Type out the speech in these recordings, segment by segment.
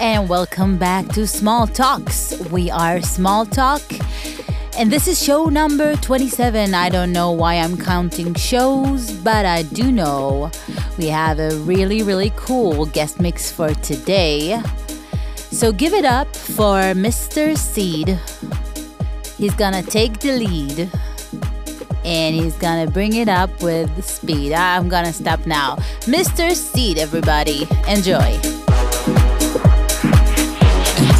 And welcome back to Small ToKs. We are Small Tok, and this is show number 27. I don't know why I'm counting shows, but I do know we have a really, really cool guest mix for today. So give it up for Mr. Sid. He's gonna take the lead and he's gonna bring it up with speed. I'm gonna stop now. Mr. Sid, everybody, enjoy.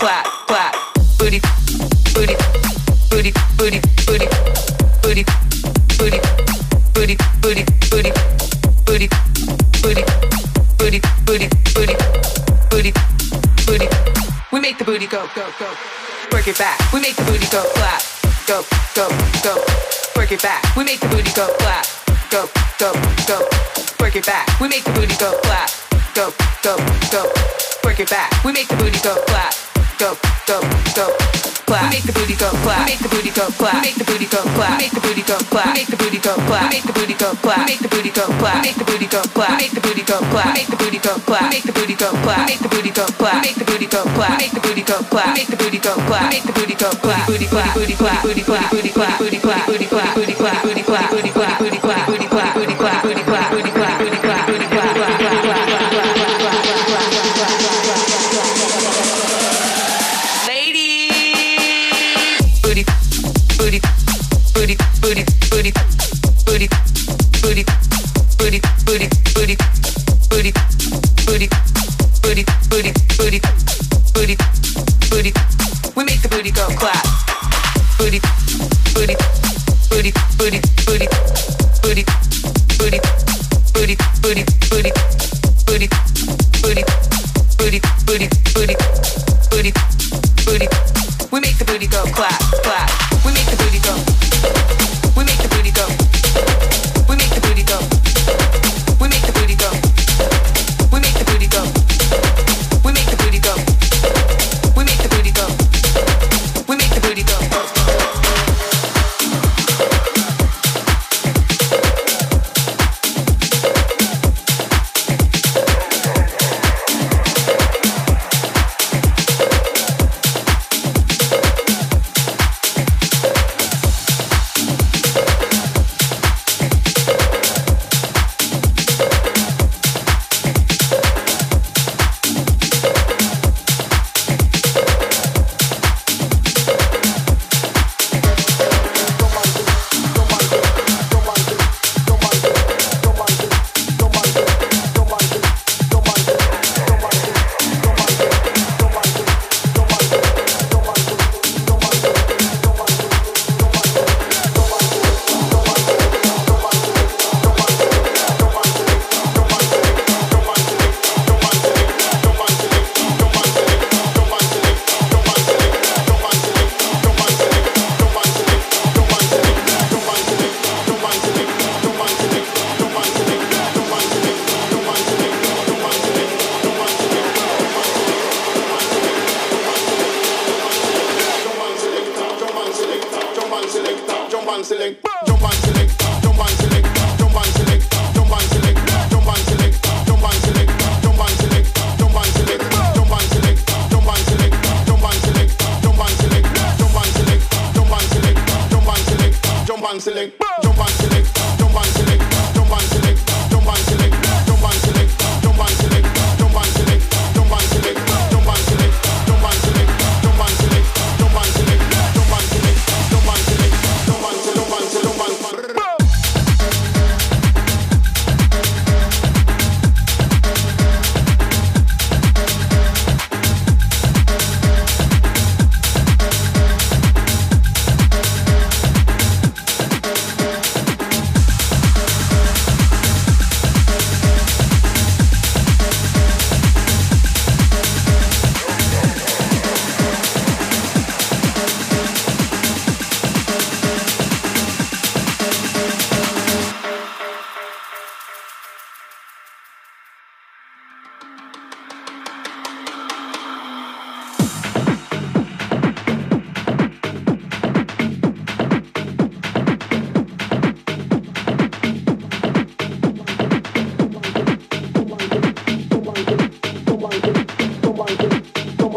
clap clap. Booty booty booty booty booty booty booty booty booty booty booty booty booty booty booty booty booty we make the booty go, go, go. Work it back. We make the booty go, clap. Go, go, go. Work it back. We make the booty go, clap. Go, go, go. Work it back. We make the booty go, clap. Go, go, go. Work it back. We make the booty go, clap. Go, go. Clap. Make the booty go, clap. Make the booty go, clap. Make the booty go, clap. Make the booty go, clap. Make the booty go, clap. Make the booty go, clap. Make the booty go, clap. Make the booty go, clap. Make the booty go, clap. Make the booty go, clap. Make the booty go, clap. Make the booty go, clap. Make the booty go, clap. Make the booty go, clap. Make the booty go, clap. Make the booty go, clap. Booty clap, booty clap, booty clap, booty clap, booty clap, booty clap, booty clap, booty clap, booty clap, booty clap, booty clap, booty clap, booty clap, booty clap, booty clap, booty clap,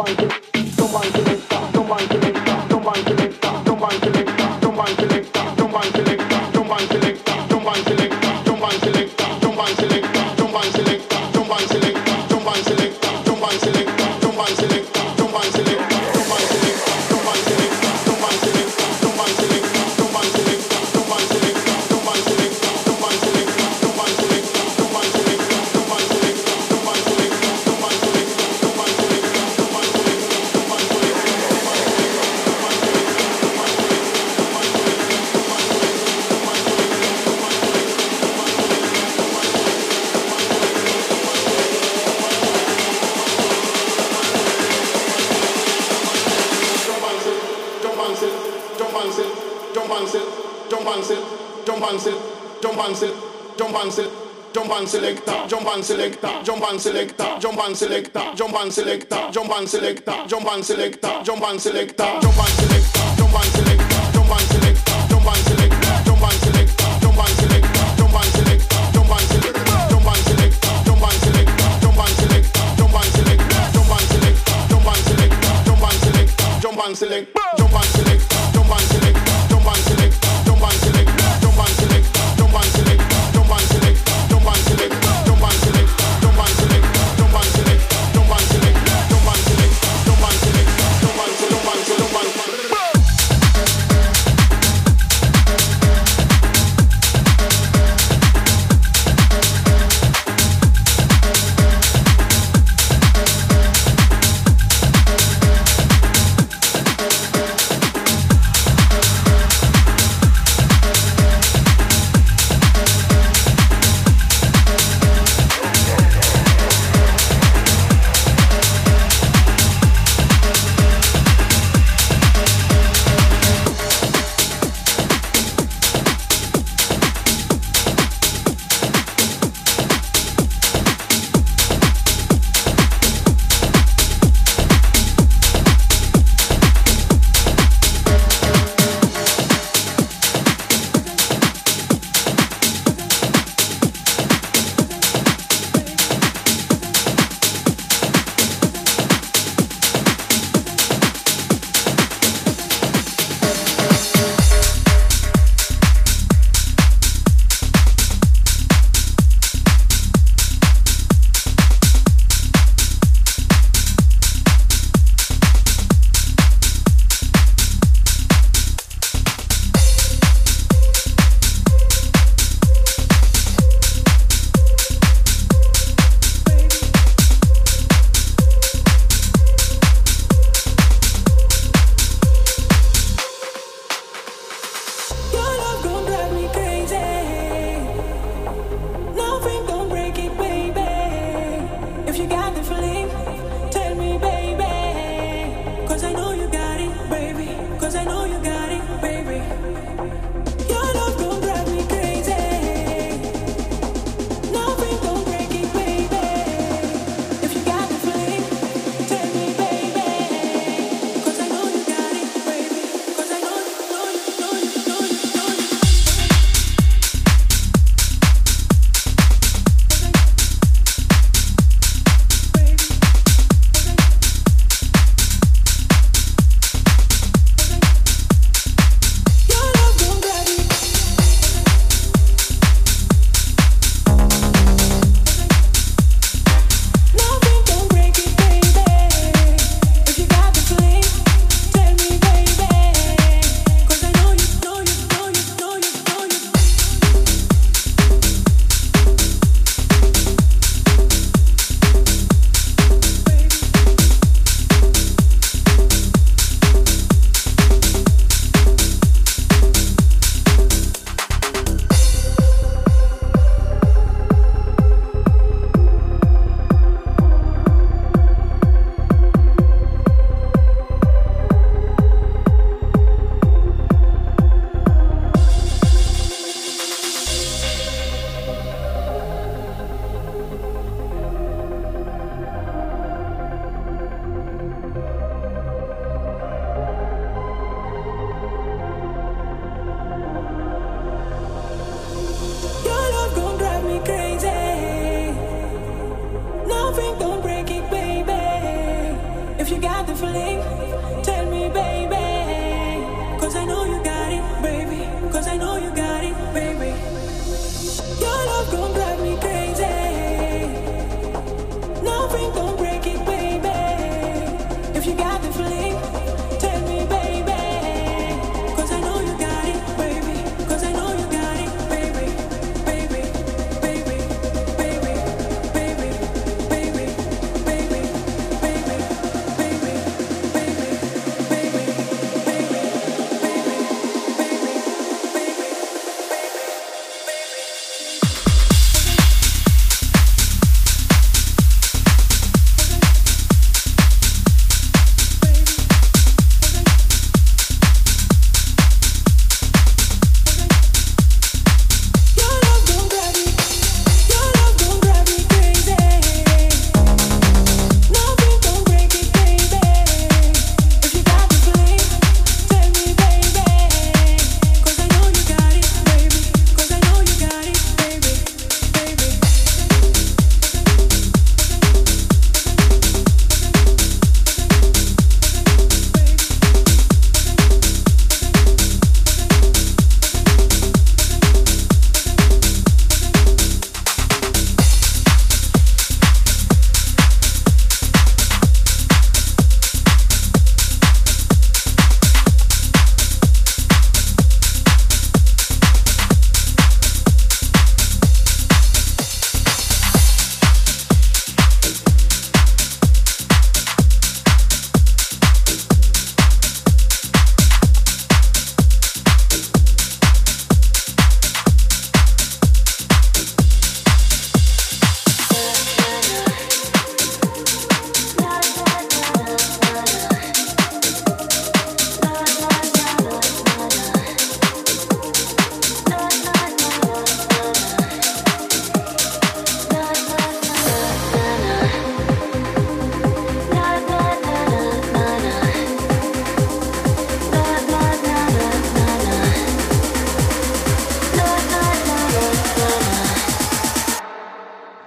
Don't mind select, don't mind select, don't mind select. And selector, jump and selector, jump and selector, jump and selector, jump and selector, jump and selector, jump and selector, jump and selector, jump and selector, jump and selector, jump and selector, jump and selector, jump and selector, jump and selector, jump and selector, jump and selector, jump and selector, jump and selector, jump and selector, jump and selector.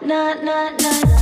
Talk to me.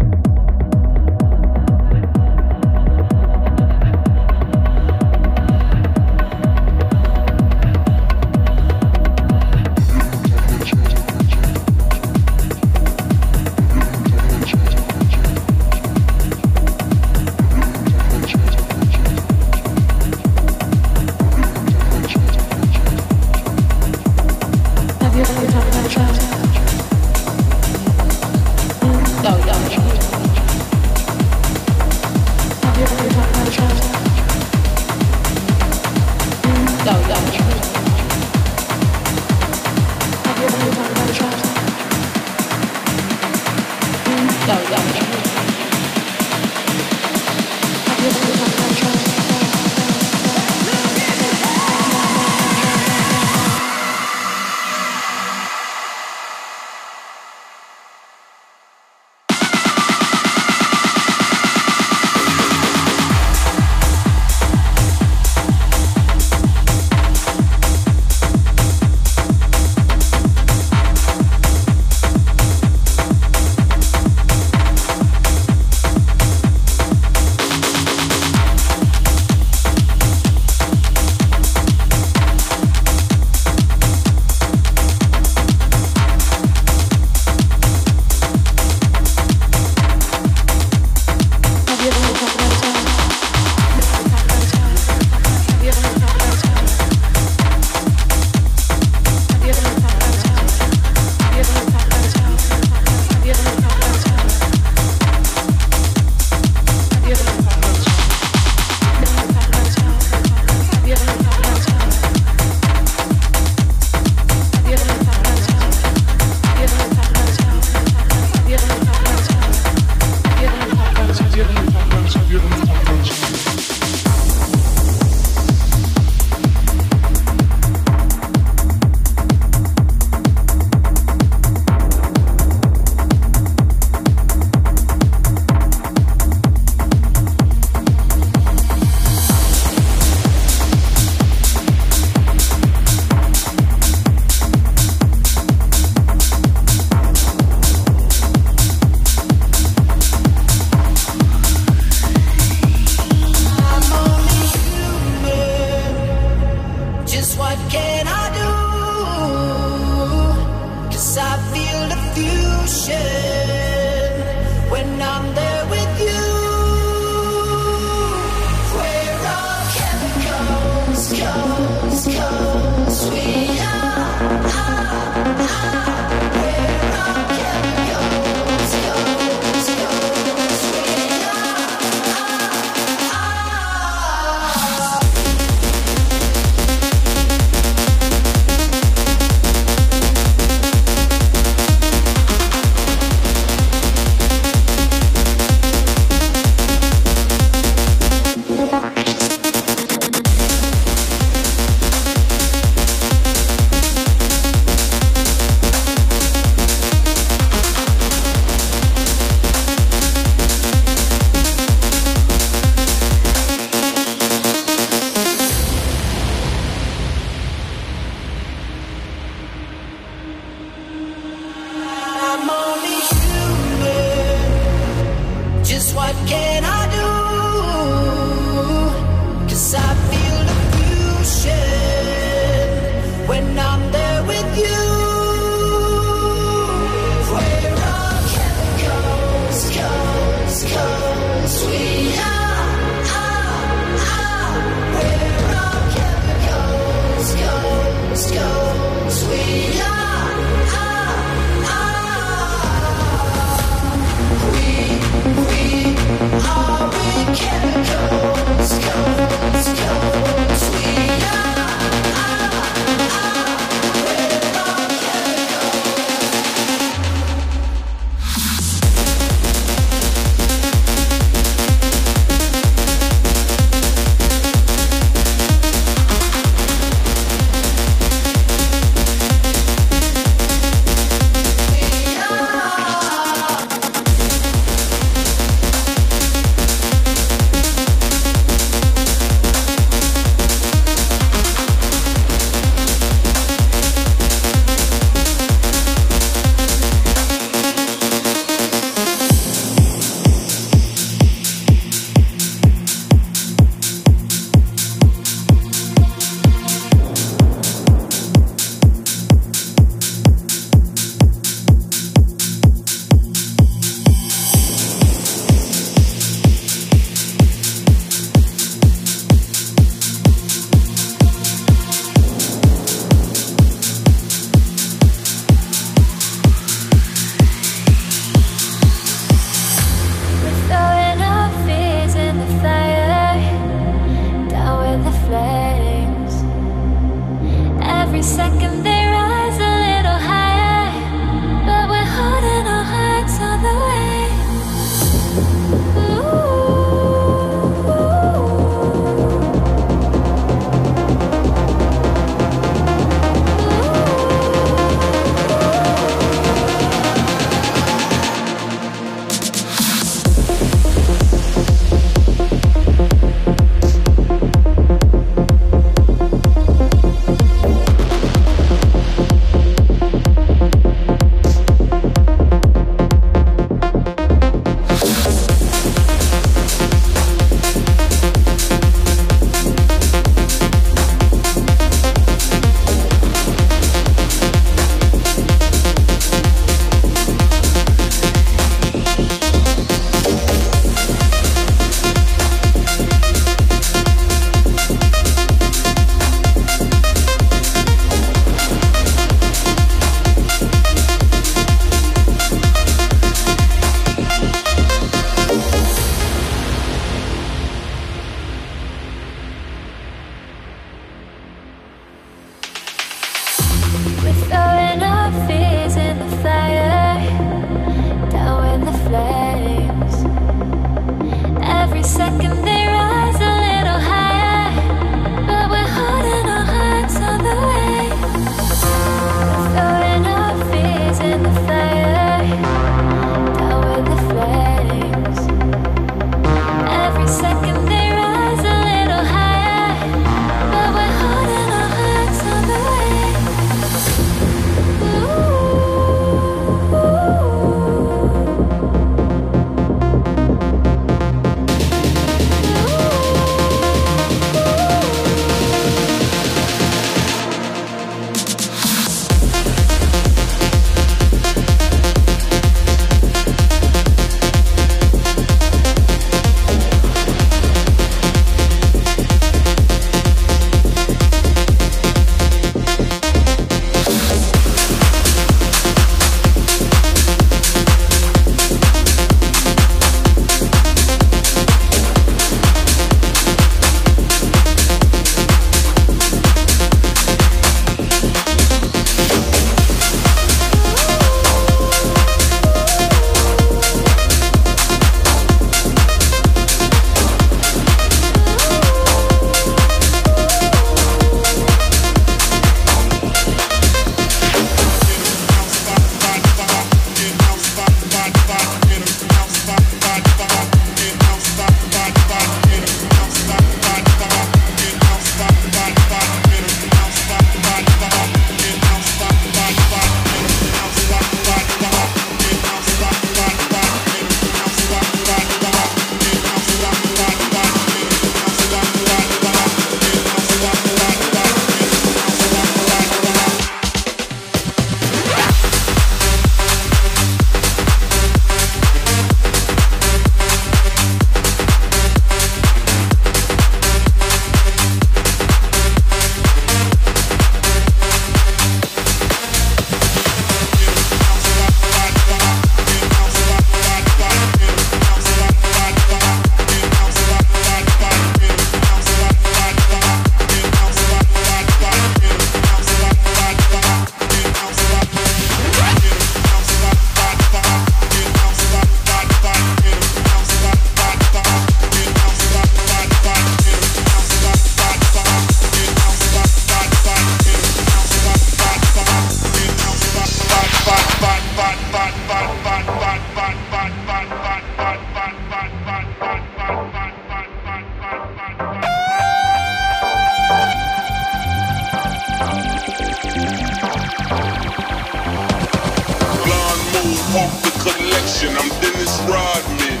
attention. I'm Dennis Rodman.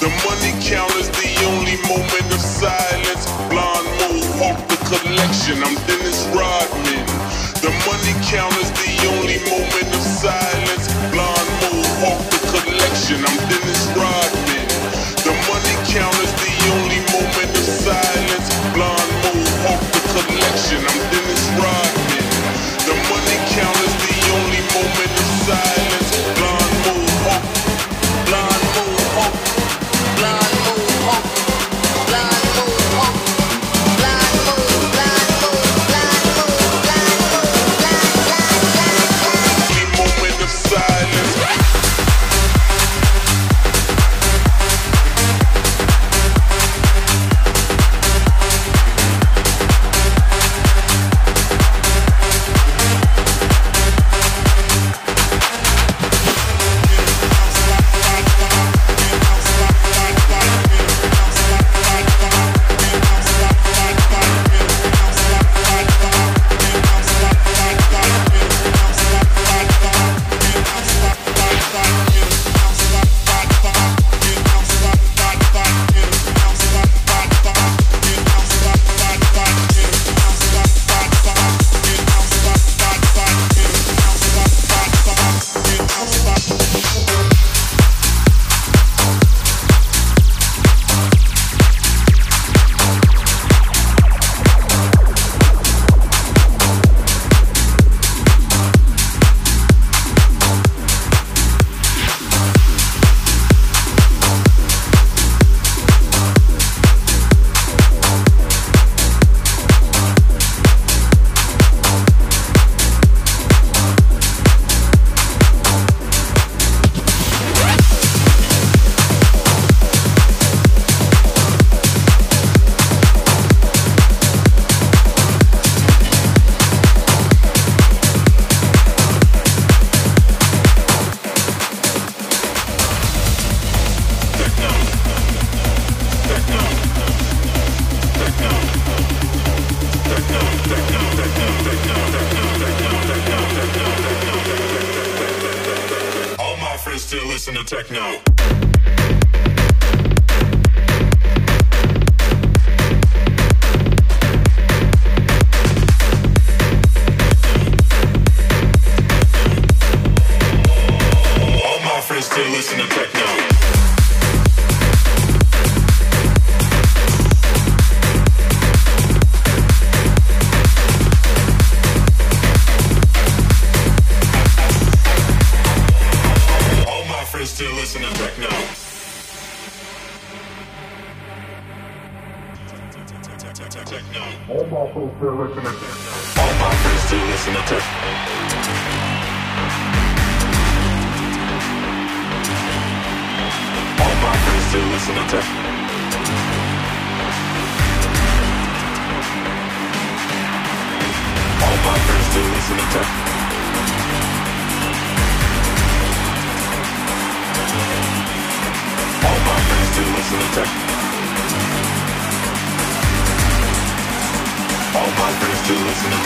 The money count is the only moment of silence. Blonde mohawk, the collection. I'm Dennis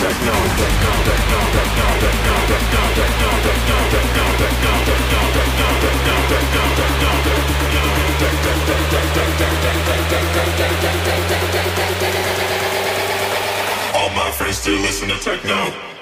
All my friends still listen to techno.